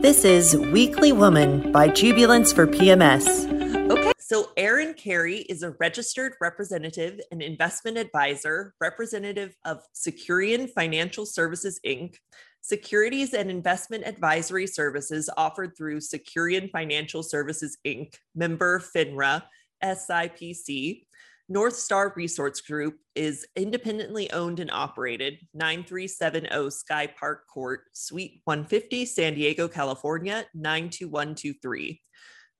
This is Weekly Woman by Jubilance for PMS. Okay, so Erin Carey is a registered representative and investment advisor, representative of Securian Financial Services Inc., securities and investment advisory services offered through Securian Financial Services Inc., member FINRA, SIPC. North Star Resource Group is independently owned and operated 9370 Sky Park Court, Suite 150, San Diego, California 92123.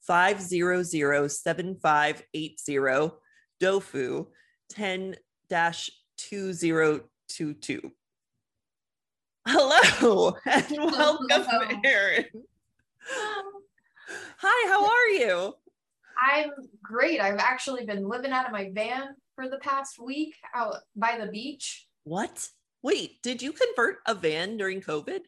5007580 DOFU 10 2022. Hello and welcome. Erin. Hi, how are you? I'm great. I've actually been living out of my van for the past week out by the beach. What? Wait, did you convert a van during COVID?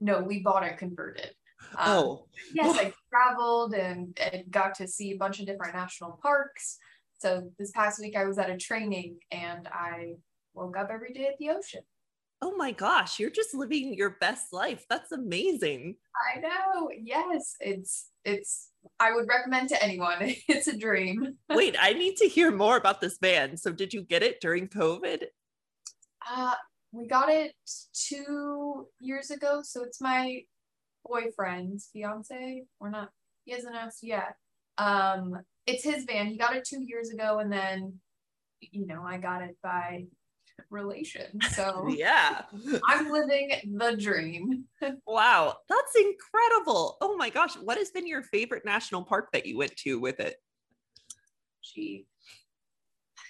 No, we bought it converted. Um, Oh, yes, I traveled and, and got to see a bunch of different national parks. So this past week I was at a training and I woke up every day at the ocean. Oh my gosh, you're just living your best life. That's amazing. I know. Yes, it's it's I would recommend to anyone. It's a dream. Wait, I need to hear more about this van. So, did you get it during COVID? Uh, we got it two years ago, so it's my boyfriend's fiance. We're not. He hasn't asked yet. Um, it's his van. He got it two years ago, and then, you know, I got it by relation. So Yeah. I'm living the dream. Wow, that's incredible. Oh my gosh, what has been your favorite national park that you went to with it? Gee,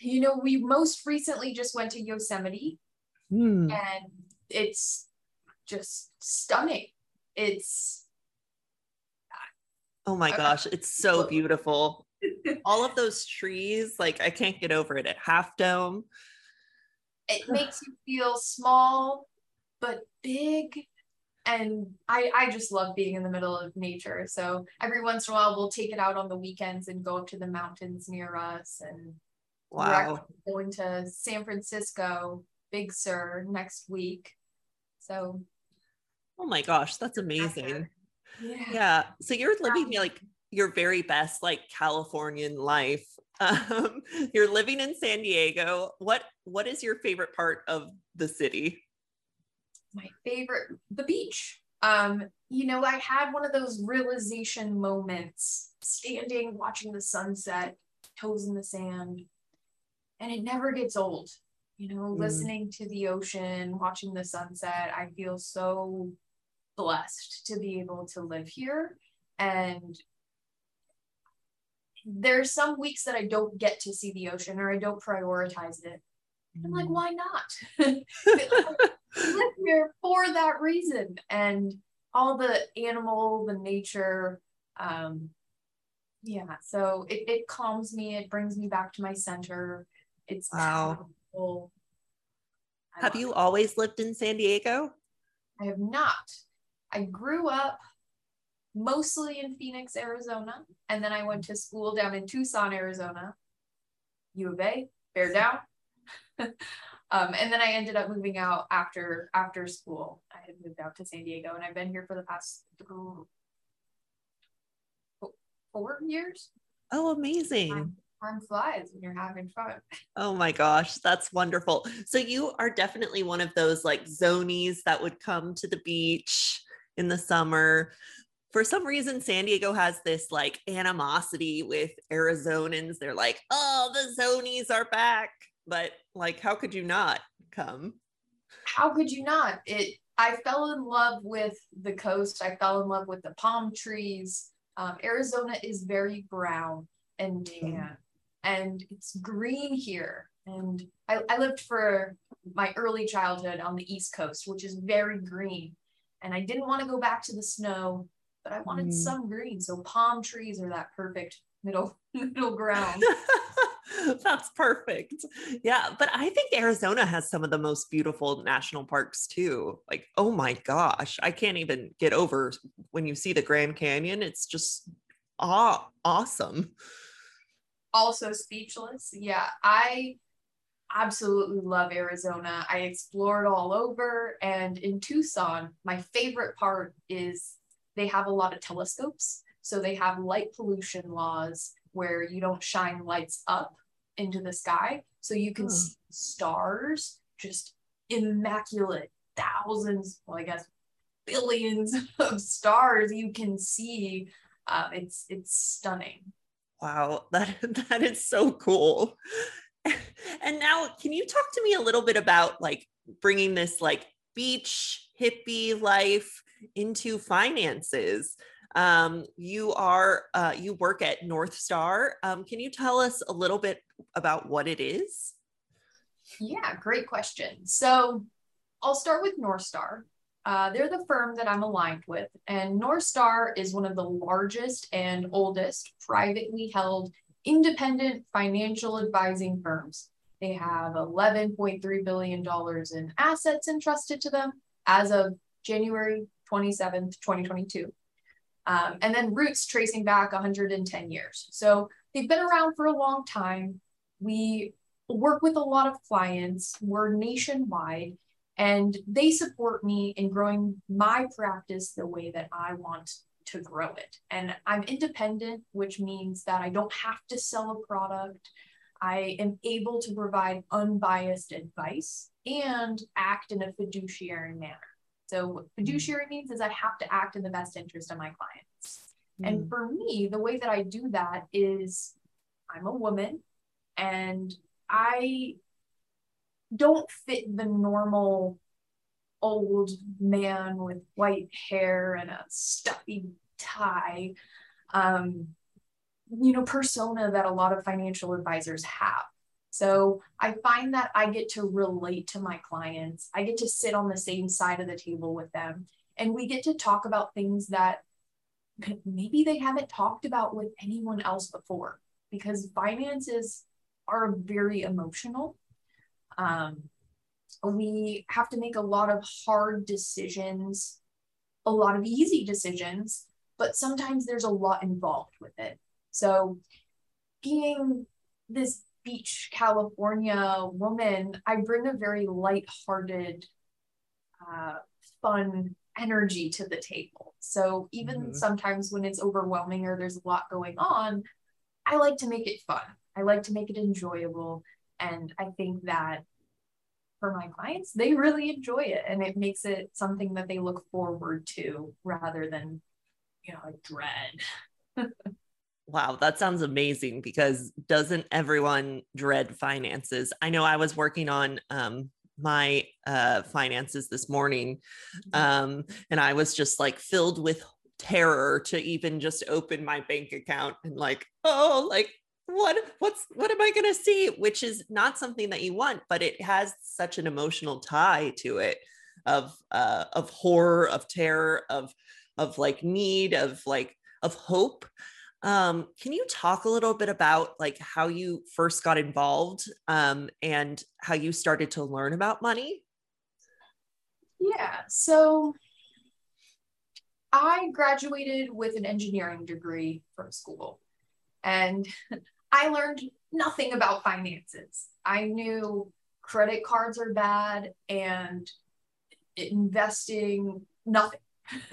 you know, we most recently just went to Yosemite, Hmm. and it's just stunning. It's Oh my gosh, it's so beautiful. All of those trees, like I can't get over it at Half Dome. It makes you feel small but big and I, I just love being in the middle of nature so every once in a while we'll take it out on the weekends and go up to the mountains near us and we're going to san francisco big sur next week so Oh my gosh, that's amazing. yeah, Yeah. So you're living um, like your very best like Californian life. Um, you're living in San Diego. What what is your favorite part of the city? my favorite the beach um you know i had one of those realization moments standing watching the sunset toes in the sand and it never gets old you know Mm. listening to the ocean watching the sunset i feel so blessed to be able to live here and there's some weeks that i don't get to see the ocean or i don't prioritize it i'm like why not live here for that reason and all the animal the nature um yeah so it, it calms me it brings me back to my center it's Wow. powerful. Have you it. always lived in San Diego? i have not i grew up mostly in phoenix arizona and then i went to school down in tucson arizona u of a bear down um, and then I ended up moving out after after school. I had moved out to San Diego, and I've been here for the past four years. Oh, amazing. Time flies when you're having fun. Oh my gosh, that's wonderful. So you are definitely one of those like zonies that would come to the beach in the summer. For some reason, San Diego has this like animosity with Arizonans. They're like, oh, the zonies are back. But like, how could you not come? How could you not? It. I fell in love with the coast. I fell in love with the palm trees. Um, Arizona is very brown and tan, and it's green here. And I, I lived for my early childhood on the East Coast, which is very green. And I didn't want to go back to the snow, but I wanted Mm. some green. So palm trees are that perfect middle middle ground. That's perfect. Yeah, but I think Arizona has some of the most beautiful national parks too. Like, oh my gosh, I can't even get over when you see the Grand Canyon. It's just aw- awesome. also speechless. Yeah, I absolutely love Arizona. I explored all over. And in Tucson, my favorite part is they have a lot of telescopes. So they have light pollution laws where you don't shine lights up into the sky. So you can see stars, just immaculate thousands, well, I guess billions of stars you can see. Uh, it's it's stunning. Wow, that that is so cool. And now, can you talk to me a little bit about like bringing this like beach hippie life into finances? Um, you are uh, you work at North Star. Um, can you tell us a little bit about what it is? Yeah, great question. So I'll start with North Star. Uh, they're the firm that I'm aligned with, and North Star is one of the largest and oldest privately held independent financial advising firms. They have $11.3 billion in assets entrusted to them as of January 27th, 2022. Um, and then roots tracing back 110 years. So they've been around for a long time. We work with a lot of clients, we're nationwide, and they support me in growing my practice the way that I want to grow it. And I'm independent, which means that I don't have to sell a product. I am able to provide unbiased advice and act in a fiduciary manner. So, what fiduciary means is I have to act in the best interest of my clients. Mm. And for me, the way that I do that is I'm a woman and I don't fit the normal old man with white hair and a stuffy tie um, you know persona that a lot of financial advisors have so i find that i get to relate to my clients. I get to sit on the same side of the table with them. And we get to talk about things that maybe they haven't talked about with anyone else before because finances are very emotional. Um, we have to make a lot of hard decisions, a lot of easy decisions, but sometimes there's a lot involved with it. So, being this beach California woman, I bring a very light-hearted, uh, fun energy to the table. So even mm-hmm. sometimes when it's overwhelming or there's a lot going on, I like to make it fun. I like to make it enjoyable. And I think that for my clients, they really enjoy it and it makes it something that they look forward to rather than, you know, like dread. wow, that sounds amazing because doesn't everyone dread finances? I know I was working on um, my uh, finances this morning mm-hmm. um, and I was just like filled with terror to even just open my bank account and like, oh, like what what's what am i going to see which is not something that you want but it has such an emotional tie to it of uh of horror of terror of of like need of like of hope um can you talk a little bit about like how you first got involved um and how you started to learn about money yeah so i graduated with an engineering degree from school and I learned nothing about finances. I knew credit cards are bad and investing, nothing.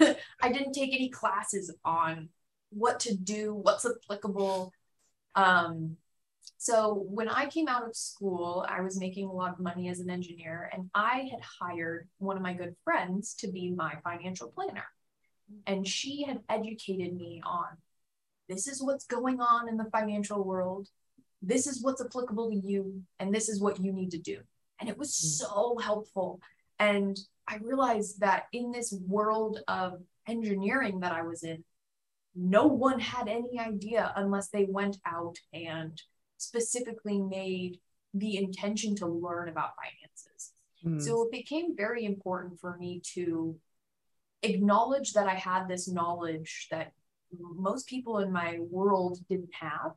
I didn't take any classes on what to do, what's applicable. Um, so when I came out of school, I was making a lot of money as an engineer, and I had hired one of my good friends to be my financial planner. And she had educated me on this is what's going on in the financial world. This is what's applicable to you, and this is what you need to do. And it was mm. so helpful. And I realized that in this world of engineering that I was in, no one had any idea unless they went out and specifically made the intention to learn about finances. Mm. So it became very important for me to acknowledge that I had this knowledge that most people in my world didn't have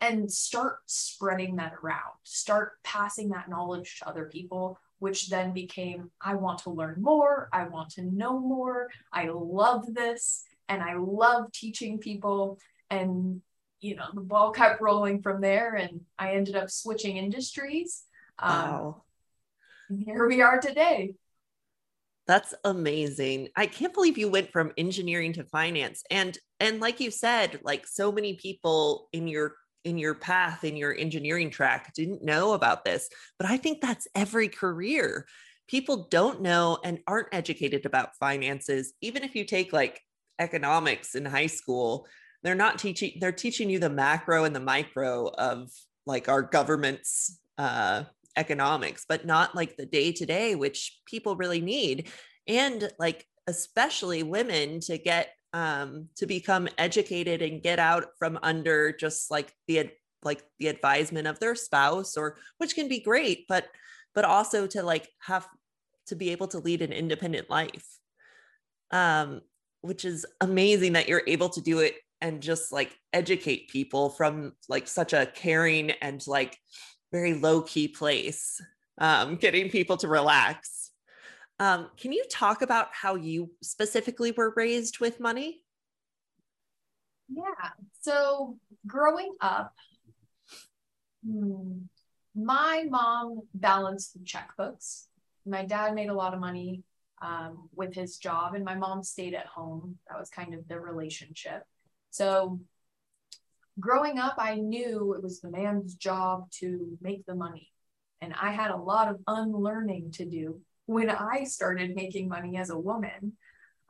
and start spreading that around start passing that knowledge to other people which then became i want to learn more i want to know more i love this and i love teaching people and you know the ball kept rolling from there and i ended up switching industries Um, Wow. Here we are today. That's amazing. I can't believe you went from engineering to finance. And and like you said, like so many people in your in your path in your engineering track didn't know about this. But I think that's every career. People don't know and aren't educated about finances. Even if you take like economics in high school, they're not teaching they're teaching you the macro and the micro of like our government's uh economics, but not like the day to day, which people really need. And like, especially women to get um, to become educated and get out from under just like the like the advisement of their spouse or which can be great but but also to like have to be able to lead an independent life um which is amazing that you're able to do it and just like educate people from like such a caring and like very low key place, um, getting people to relax. Um, can you talk about how you specifically were raised with money? Yeah. So growing up, hmm, my mom balanced the checkbooks. My dad made a lot of money um, with his job, and my mom stayed at home. That was kind of the relationship. So growing up, I knew it was the man's job to make the money. And I had a lot of unlearning to do when I started making money as a woman.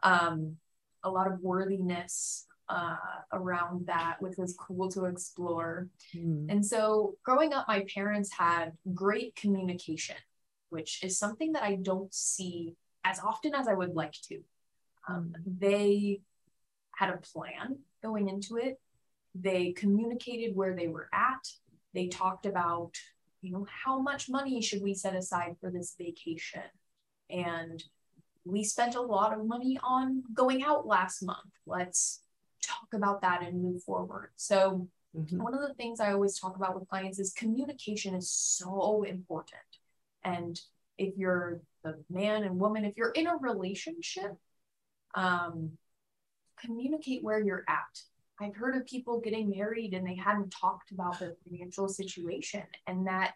Um, a lot of worthiness uh, around that, which was cool to explore. Mm. And so, growing up, my parents had great communication, which is something that I don't see as often as I would like to. Um, they had a plan going into it they communicated where they were at. They talked about, you know, how much money should we set aside for this vacation? And we spent a lot of money on going out last month. Let's talk about that and move forward. So, mm-hmm. one of the things I always talk about with clients is communication is so important. And if you're the man and woman, if you're in a relationship, um, communicate where you're at. I've heard of people getting married and they hadn't talked about their financial situation and that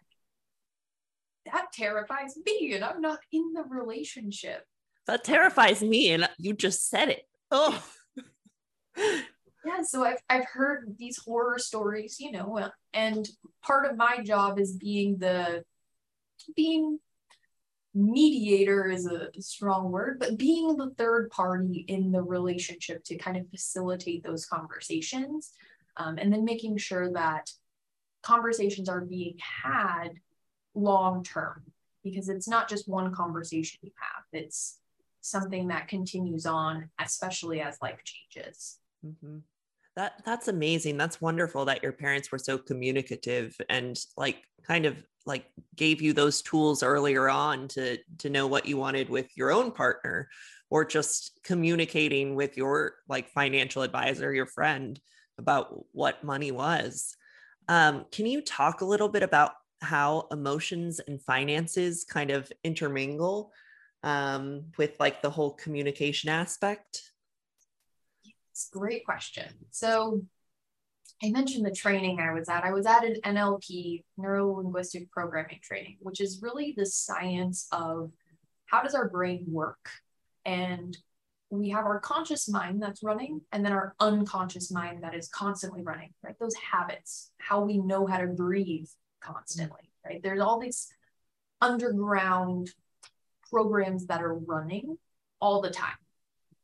that terrifies me and I'm not in the relationship. That terrifies me and you just said it. Oh. yeah, so I've I've heard these horror stories, you know, and part of my job is being the being mediator is a strong word, but being the third party in the relationship to kind of facilitate those conversations um, and then making sure that conversations are being had long term because it's not just one conversation you have, it's something that continues on, especially as life changes. Mm-hmm. That that's amazing. That's wonderful that your parents were so communicative and like kind of like gave you those tools earlier on to to know what you wanted with your own partner or just communicating with your like financial advisor your friend about what money was. Um, can you talk a little bit about how emotions and finances kind of intermingle um, with like the whole communication aspect? It's great question. So I mentioned the training I was at. I was at an NLP, neuro linguistic programming training, which is really the science of how does our brain work? And we have our conscious mind that's running, and then our unconscious mind that is constantly running, right? Those habits, how we know how to breathe constantly, right? There's all these underground programs that are running all the time.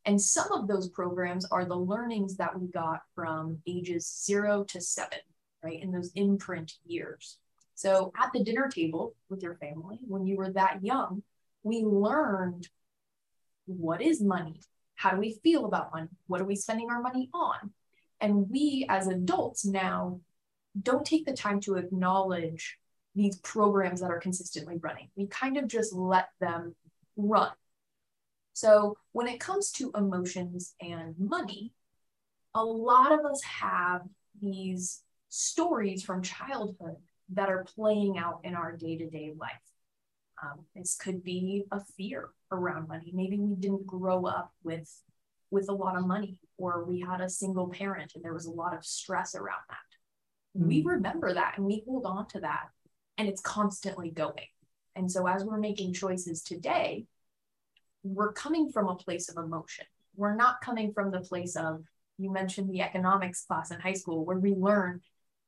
And some of those programs are the learnings that we got from ages zero to seven, right? In those imprint years. So at the dinner table with your family, when you were that young, we learned what is money? How do we feel about money? What are we spending our money on? And we as adults now don't take the time to acknowledge these programs that are consistently running. We kind of just let them run so when it comes to emotions and money, a lot of us have these stories from childhood that are playing out in our day to day life. Um, this could be a fear around money. Maybe we didn't grow up with with a lot of money, or we had a single parent and there was a lot of stress around that. Mm-hmm. We remember that and we hold on to that. and it's constantly going. And so as we're making choices today, we're coming from a place of emotion. We're not coming from the place of, you mentioned the economics class in high school where we learn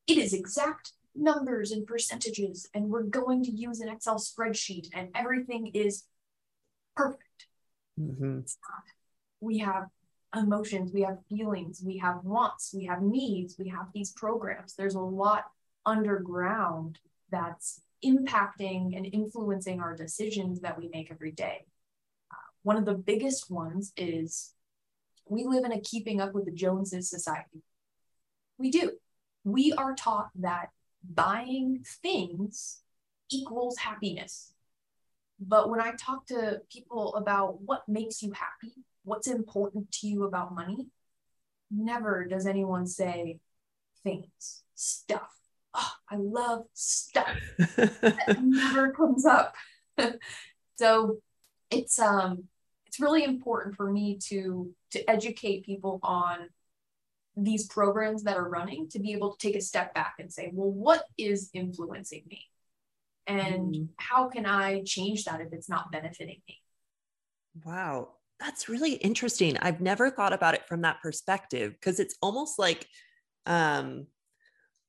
it is exact numbers and percentages, and we're going to use an Excel spreadsheet, and everything is perfect. Mm-hmm. We have emotions, we have feelings, we have wants, we have needs, we have these programs. There's a lot underground that's impacting and influencing our decisions that we make every day. One of the biggest ones is we live in a keeping up with the Joneses society. We do. We are taught that buying things equals happiness. But when I talk to people about what makes you happy, what's important to you about money, never does anyone say things, stuff. Oh, I love stuff. that never comes up. so it's um it's really important for me to to educate people on these programs that are running to be able to take a step back and say, well, what is influencing me? And mm. how can I change that if it's not benefiting me? Wow. That's really interesting. I've never thought about it from that perspective because it's almost like um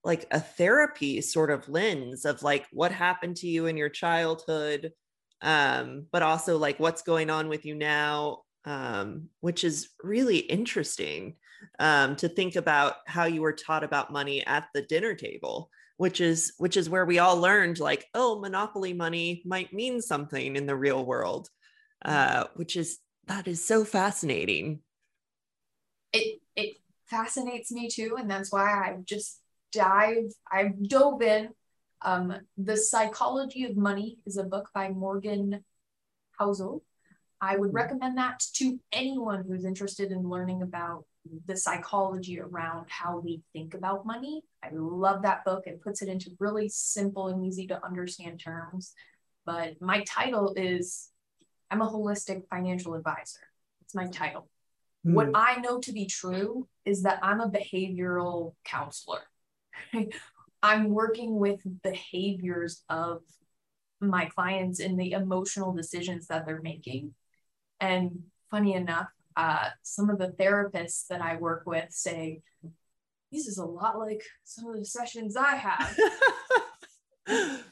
like a therapy sort of lens of like what happened to you in your childhood um but also like what's going on with you now um which is really interesting um, to think about how you were taught about money at the dinner table which is which is where we all learned like oh monopoly money might mean something in the real world uh, which is that is so fascinating. It it fascinates me too and that's why i just dive i dove in um, the psychology of money is a book by morgan housel i would mm-hmm. recommend that to anyone who's interested in learning about the psychology around how we think about money. I love that book. It puts it into really simple and easy to understand terms. But my title is I'm a holistic financial advisor. It's my title. Mm. What I know to be true is that I'm a behavioral counselor. I'm working with behaviors of my clients and the emotional decisions that they're making. And funny enough, uh, some of the therapists that I work with say, this is a lot like some of the sessions I have.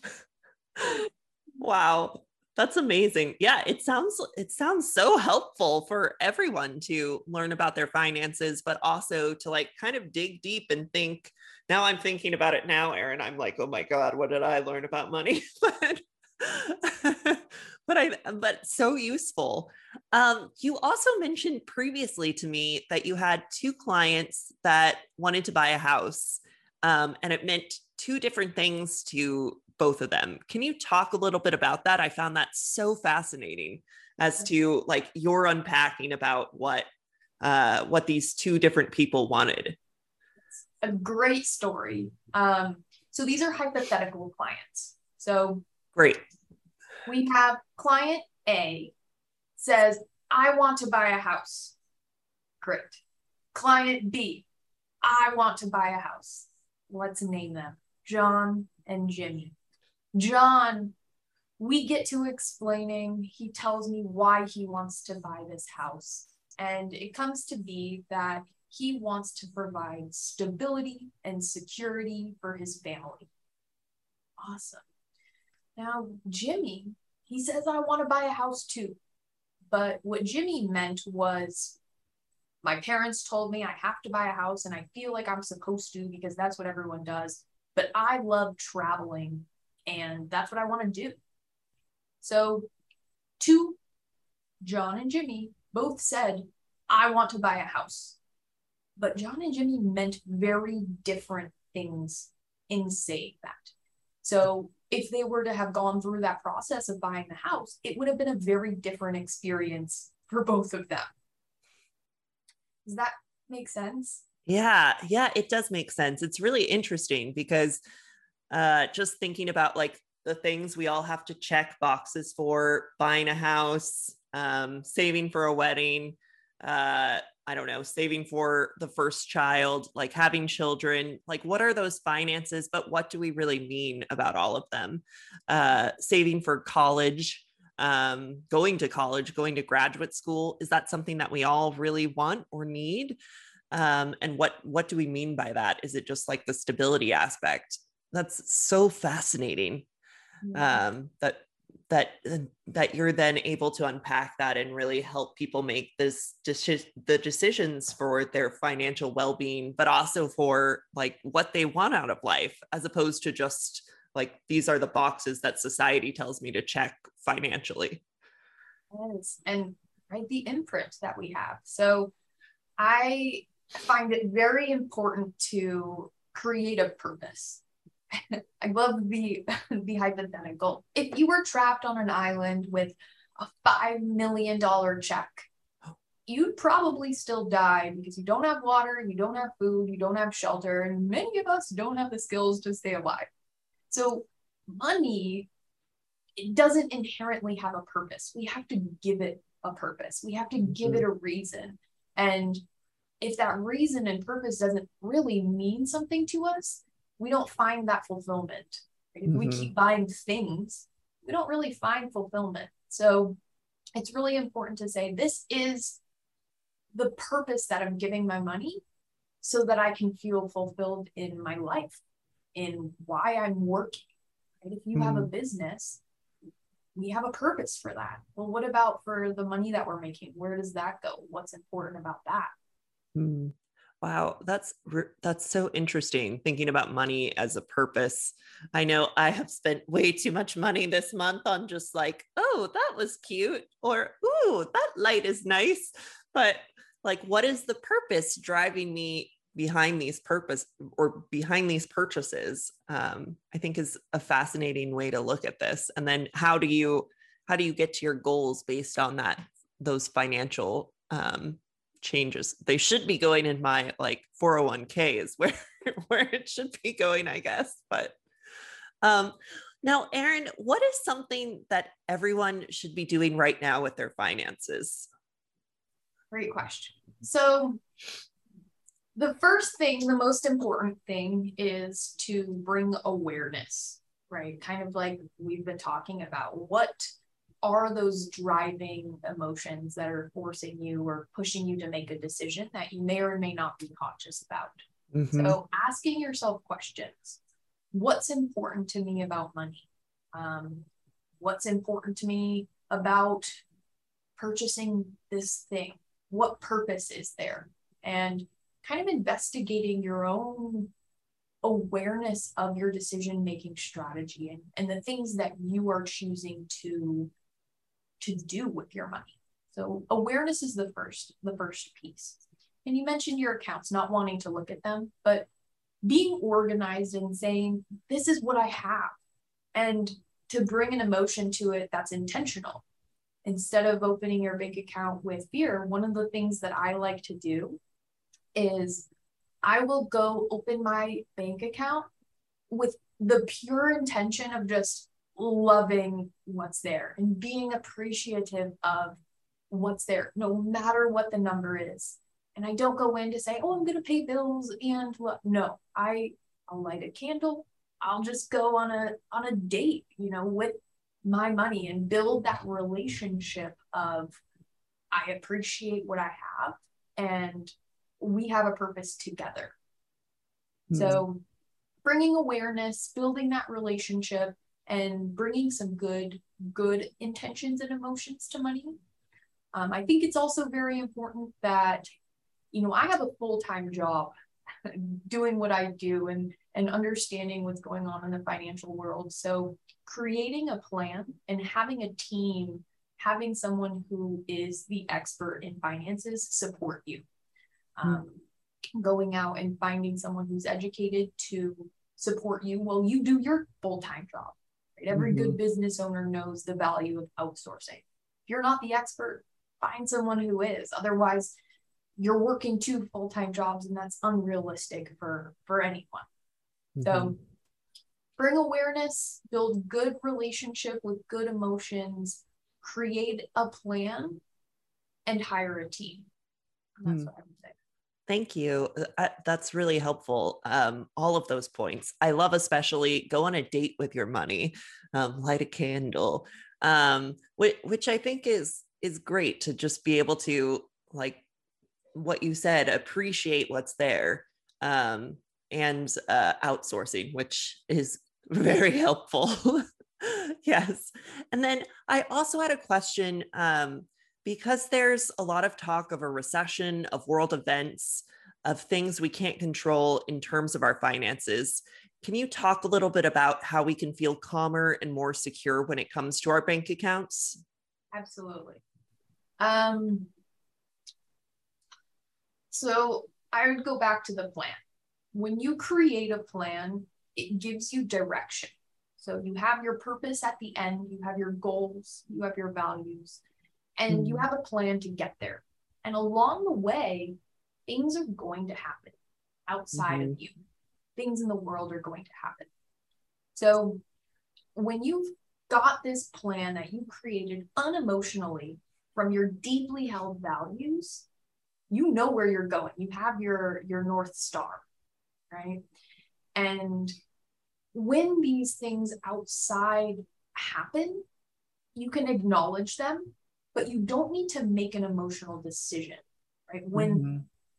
wow. That's amazing. Yeah, it sounds it sounds so helpful for everyone to learn about their finances, but also to like kind of dig deep and think. Now I'm thinking about it now, Erin. I'm like, oh my God, what did I learn about money? but but I but so useful. Um, you also mentioned previously to me that you had two clients that wanted to buy a house, um, and it meant two different things to both of them. Can you talk a little bit about that? I found that so fascinating as to like your unpacking about what uh, what these two different people wanted. A great story. Um, so these are hypothetical clients. So great we have client A says, I want to buy a house. Great. Client B, I want to buy a house. Let's name them John and Jimmy. John, we get to explaining, he tells me why he wants to buy this house. And it comes to be that he wants to provide stability and security for his family. Awesome. Now, Jimmy, he says, I want to buy a house too. But what Jimmy meant was, my parents told me I have to buy a house and I feel like I'm supposed to because that's what everyone does. But I love traveling and that's what I want to do. So, two, John and Jimmy both said, I want to buy a house. But John and Jimmy meant very different things in saying that. So if they were to have gone through that process of buying the house, it would have been a very different experience for both of them. Does that make sense? Yeah, yeah, it does make sense. It's really interesting because uh, just thinking about like the things we all have to check boxes for buying a house, um, saving for a wedding, uh, I don't know, saving for the first child, like having children, like what are those finances, but what do we really mean about all of them? Uh, saving for college, um, going to college, going to graduate school, is that something that we all really want or need? Um, and what what do we mean by that? Is it just like the stability aspect? That's so fascinating. Um, that that uh, that you're then able to unpack that and really help people make this deci- the decisions for their financial well-being but also for like what they want out of life as opposed to just like these are the boxes that society tells me to check financially. Yes and right the imprint that we have. So i find it very important to create a purpose I love the the hypothetical. If you were trapped on an island with a five million dollar check, you'd probably still die because you don't have water, you don't have food, you don't have shelter, and many of us don't have the skills to stay alive. So money it doesn't inherently have a purpose. We have to give it a purpose. We have to give mm-hmm. it a reason. And if that reason and purpose doesn't really mean something to us, we don't find that fulfillment. If mm-hmm. we keep buying things, we don't really find fulfillment. So it's really important to say this is the purpose that I'm giving my money so that I can feel fulfilled in my life, in why I'm working. Right? If you mm-hmm. have a mm-hmm. business, we have a purpose for that. Well, what about for the money that we're making? Where does that go? What's important about that? Mm. Wow, that's that's so interesting thinking about money as a purpose. I know I have spent way too much money this month on just like, oh, that was cute or ooh, that light is nice. But like what is the purpose driving me behind these purpose or behind these purchases? Um, I think is a fascinating way to look at this. And then how do you how do you get to your goals based on that those financial um, changes. They should be going in my like 401ks where where it should be going, I guess. But um now, Erin, what is something that everyone should be doing right now with their finances? Great question. So, the first thing, the most important thing is to bring awareness, right? Kind of like we've been talking about. What are those driving emotions that are forcing you or pushing you to make a decision that you may or may not be conscious about? Mm-hmm. So, asking yourself questions What's important to me about money? Um, what's important to me about purchasing this thing? What purpose is there? And kind of investigating your own awareness of your decision making strategy and, and the things that you are choosing to to do with your money. So awareness is the first, the first piece. And you mentioned your accounts, not wanting to look at them, but being organized and saying, this is what I have. And to bring an emotion to it that's intentional. Instead of opening your bank account with fear, one of the things that I like to do is I will go open my bank account with the pure intention of just loving what's there and being appreciative of what's there, no matter what the number is. And I don't go in to say, oh, I'm going to pay bills and what. No, I, I'll light a candle. I'll just go on a on a date, you know, with my money and build that relationship of I appreciate what I have and we have a purpose together. Mm-hmm. So bringing awareness, building that relationship, and bringing some good good intentions and emotions to money. Um, i think it's also very important that you know i have a full-time job doing what i do and and understanding what's going on in the financial world. So creating a plan and having a team having someone who is the expert in finances support you. Hmm. um, going out and finding someone who's educated to support you while you do your full-time job Right? Every mm-hmm. good business owner knows the value of outsourcing. If you're not the expert, find someone who is. Otherwise, you're working two full-time jobs and that's unrealistic for for anyone. Mm-hmm. So bring awareness, build good relationship with good emotions, create a plan and hire a team. That's mm. what I would say. Thank you. Uh, that's really helpful. Um, all of those points. I love, especially go on a date with your money, um, light a candle, um, which, which I think is is great to just be able to like what you said, appreciate what's there, um, and uh, outsourcing, which is very helpful. yes, and then I also had a question. Um, because there's a lot of talk of a recession, of world events, of things we can't control in terms of our finances. Can you talk a little bit about how we can feel calmer and more secure when it comes to our bank accounts? Absolutely. Um, so I would go back to the plan. When you create a plan, it gives you direction. So you have your purpose at the end, you have your goals, you have your values, and mm-hmm. you have a plan to get there. And along the way, things are going to happen outside mm-hmm. of you. Things in the world are going to happen. So when you've got this plan that you created unemotionally from your deeply held values, you know where you're going. You have your your north star, right? And when these things outside happen, you can acknowledge them but you don't need to make an emotional decision, right? When mm-hmm.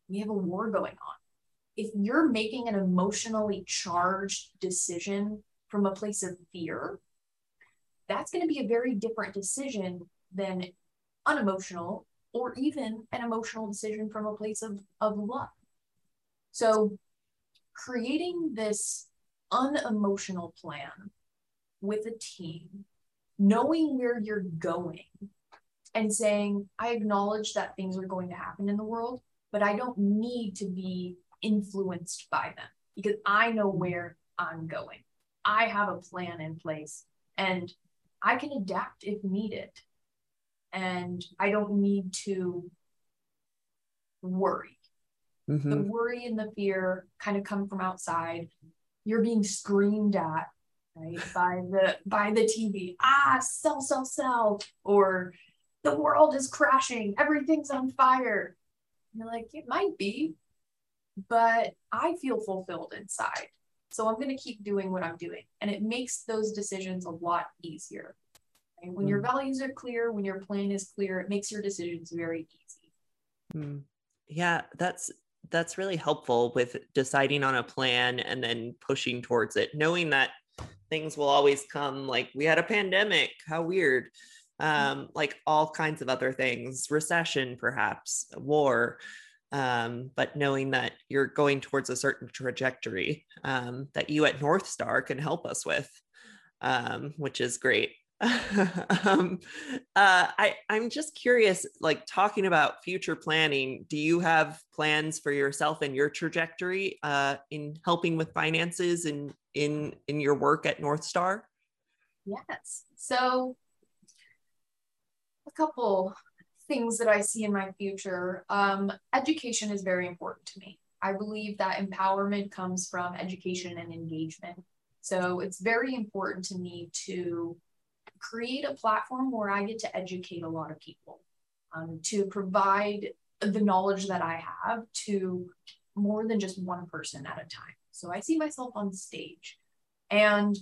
we have a war going on, if you're making an emotionally charged decision from a place of fear, that's going to be a very different decision than unemotional or even an emotional decision from a place of, of love. So, creating this unemotional plan with a team, knowing where you're going, and saying, I acknowledge that things are going to happen in the world, but I don't need to be influenced by them because I know where I'm going. I have a plan in place and I can adapt if needed. And I don't need to worry. Mm-hmm. The worry and the fear kind of come from outside. You're being screamed at right by the by the tv ah sell sell sell or the world is crashing, everything's on fire. And you're like, it might be, but I feel fulfilled inside. So I'm going to keep doing what I'm doing. And it makes those decisions a lot easier. Right? When mm. your values are clear, when your plan is clear, it makes your decisions very easy. Mm. Yeah, that's that's really helpful with deciding on a plan and then pushing towards it, knowing that things will always come like we had a pandemic, how weird. Um, like all kinds of other things, recession, perhaps, war. Um, but knowing that you're going towards a certain trajectory um, that you at North Star can help us with, um, which is great. um, uh, I, I'm just curious, like talking about future planning, do you have plans for yourself and your trajectory uh, in helping with finances and in, in your work at North Star? Yes. So a couple things that I see in my future. Um, education is very important to me. I believe that empowerment comes from education and engagement. So it's very important to me to create a platform where I get to educate a lot of people, um, to provide the knowledge that I have to more than just one person at a time. So I see myself on stage. And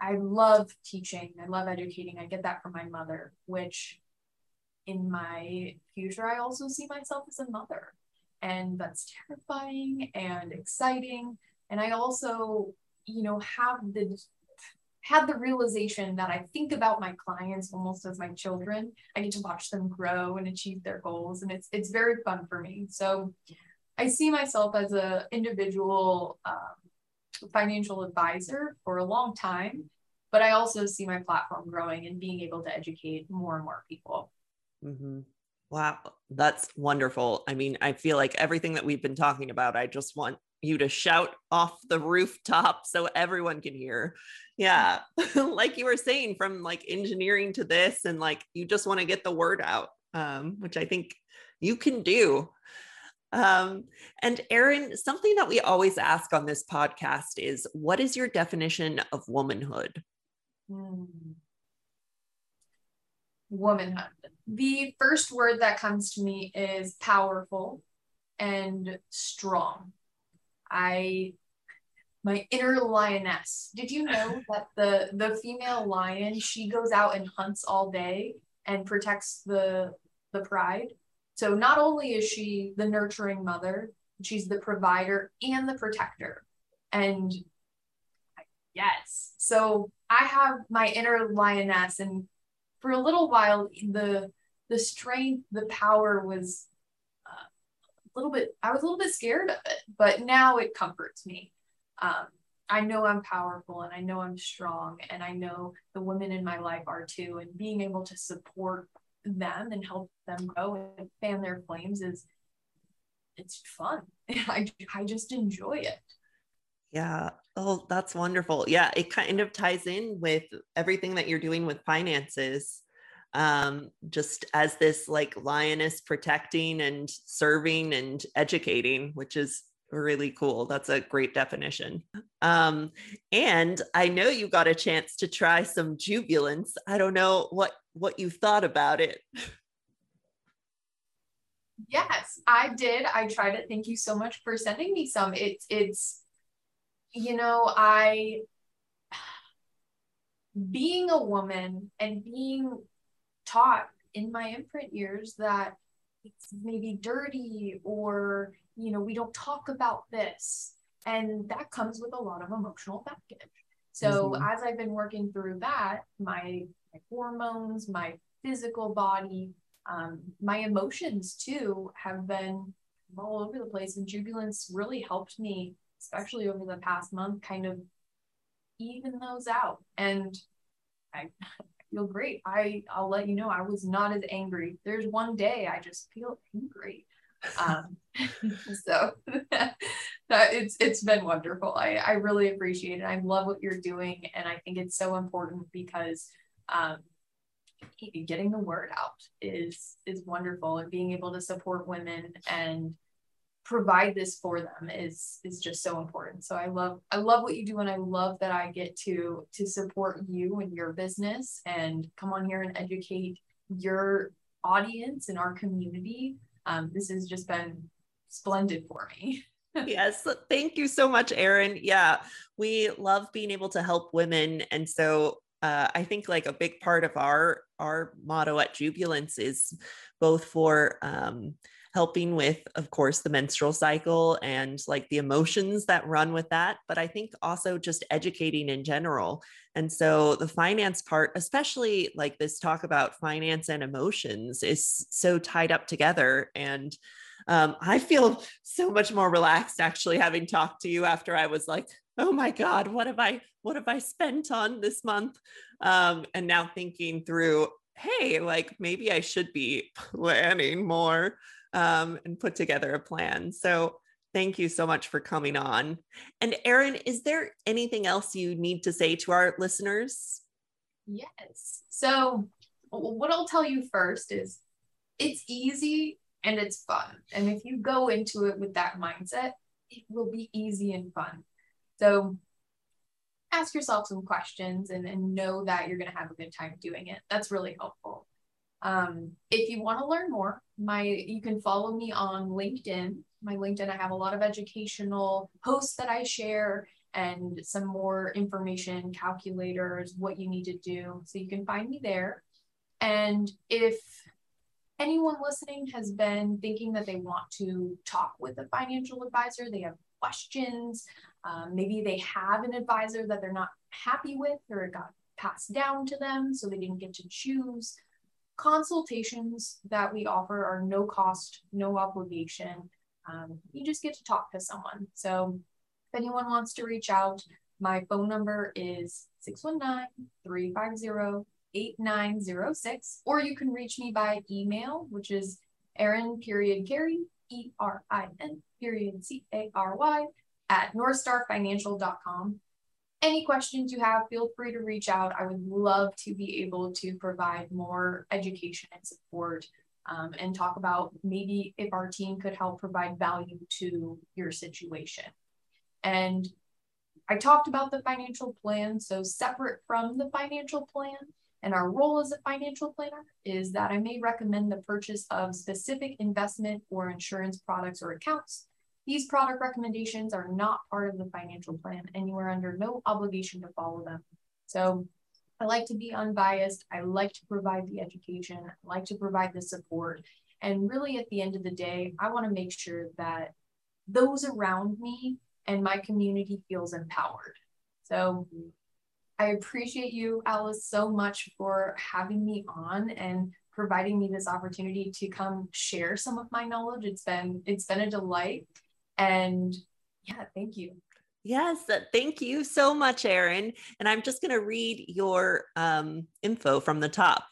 I love teaching. I love educating. I get that from my mother, which in my future, I also see myself as a mother. And that's terrifying and exciting. And I also, you know, have the had the realization that I think about my clients almost as my children. I get to watch them grow and achieve their goals, and it's it's very fun for me. So I see myself as an individual um, financial advisor for a long time, but I also see my platform growing and being able to educate more and more people. Mm-hmm. Wow, that's wonderful. I mean, I feel like everything that we've been talking about, I just want you to shout off the rooftop so everyone can hear. Yeah, like you were saying, from like engineering to this, and like you just want to get the word out, um, which I think you can do. Um, and Erin, something that we always ask on this podcast is what is your definition of womanhood? Hmm. womanhood. The first word that comes to me is powerful and strong. I my inner lioness. Did you know that the the female lion she goes out and hunts all day and protects the the pride? So not only is she the nurturing mother, she's the provider and the protector. And yes, so I have my inner lioness, and for a little while, the the strength, the power was uh, a little bit. I was a little bit scared of it, but now it comforts me. Um, I know I'm powerful, and I know I'm strong, and I know the women in my life are too. And being able to support them and help them grow and fan their flames is it's fun. I I just enjoy it. Yeah. Oh, that's wonderful. Yeah, it kind of ties in with everything that you're doing with finances. Um, just as this like lioness protecting and serving and educating, which is really cool. That's a great definition. Um, and I know you got a chance to try some jubilance. I don't know what what you thought about it. Yes, I did. I tried it. Thank you so much for sending me some. It's it's you know, I being a woman and being taught in my imprint years that it's maybe dirty or you know we don't talk about this. And that comes with a lot of emotional baggage. So mm-hmm. as i've been working through that my, my hormones my physical body um, my emotions too have been all over the place. And jubilance really helped me especially over the past month kind of even those out. And i feel great. I i'll let you know i was not as angry. There's one day i just feel angry um, so that it's it's been wonderful. I i really appreciate it. I love what you're doing and i think it's so important because um, getting the word out is is wonderful and being able to support women and provide this for them is is just so important. So i love i love what you do and i love that i get to to support you and your business and come on here and educate your audience and our community um, this has just been splendid for me. Yes thank you so much erin. Yeah we love being able to help women. And so uh, I think like a big part of our our motto at Jubilance is both for um, helping with, of course, the menstrual cycle and like the emotions that run with that, but I think also just educating in general. And so the finance part, especially like this talk about finance and emotions, is so tied up together. And um, I feel so much more relaxed actually having talked to you after I was like, oh my god what have i what have i spent on this month um, and now thinking through hey like maybe i should be planning more um, and put together a plan. So thank you so much for coming on. And erin is there anything else you need to say to our listeners? Yes. So what i'll tell you first is it's easy and it's fun. And if you go into it with that mindset it will be easy and fun. So ask yourself some questions and, and know that you're going to have a good time doing it. That's really helpful. Um, if you want to learn more, my you can follow me on LinkedIn. My LinkedIn, I have a lot of educational posts that I share and some more information, calculators, what you need to do. So you can find me there. And if anyone listening has been thinking that they want to talk with a financial advisor, they have questions, um, maybe they have an advisor that they're not happy with or it got passed down to them, so they didn't get to choose. Consultations that we offer are no cost, no obligation. Um, you just get to talk to someone. So if anyone wants to reach out, my phone number is 619 350 8906, or you can reach me by email, which is Erin period Cary, E R I N period C A R Y at northstarfinancial.com. Any questions you have, feel free to reach out. I would love to be able to provide more education and support um, and talk about maybe if our team could help provide value to your situation. And I talked about the financial plan. So, separate from the financial plan, And our role as a financial planner is that I may recommend the purchase of specific investment or insurance products or accounts. These product recommendations are not part of the financial plan, and you are under no obligation to follow them. So I like to be unbiased. I like to provide the education. I like to provide the support. And really, at the end of the day, I want to make sure that those around me and my community feels empowered. So I appreciate you, Alice, so much for having me on and providing me this opportunity to come share some of my knowledge. It's been it's been a delight. And yeah, thank you. Yes, thank you so much, Erin. And I'm just going to read your um, info from the top.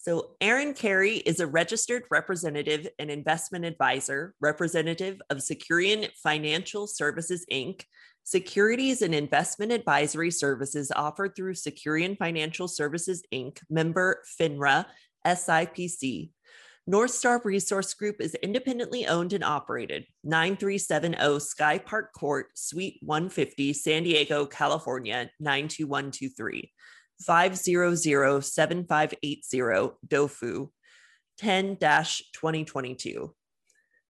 So, Erin Cary is a registered representative and investment advisor, representative of Securian Financial Services, Inc., securities and investment advisory services offered through Securian Financial Services, Inc., member FINRA, SIPC. North Star Resource Group is independently owned and operated. 9370 Sky Park Court, Suite 150, San Diego, California, 92123. 500 7580 DOFU 10 2022.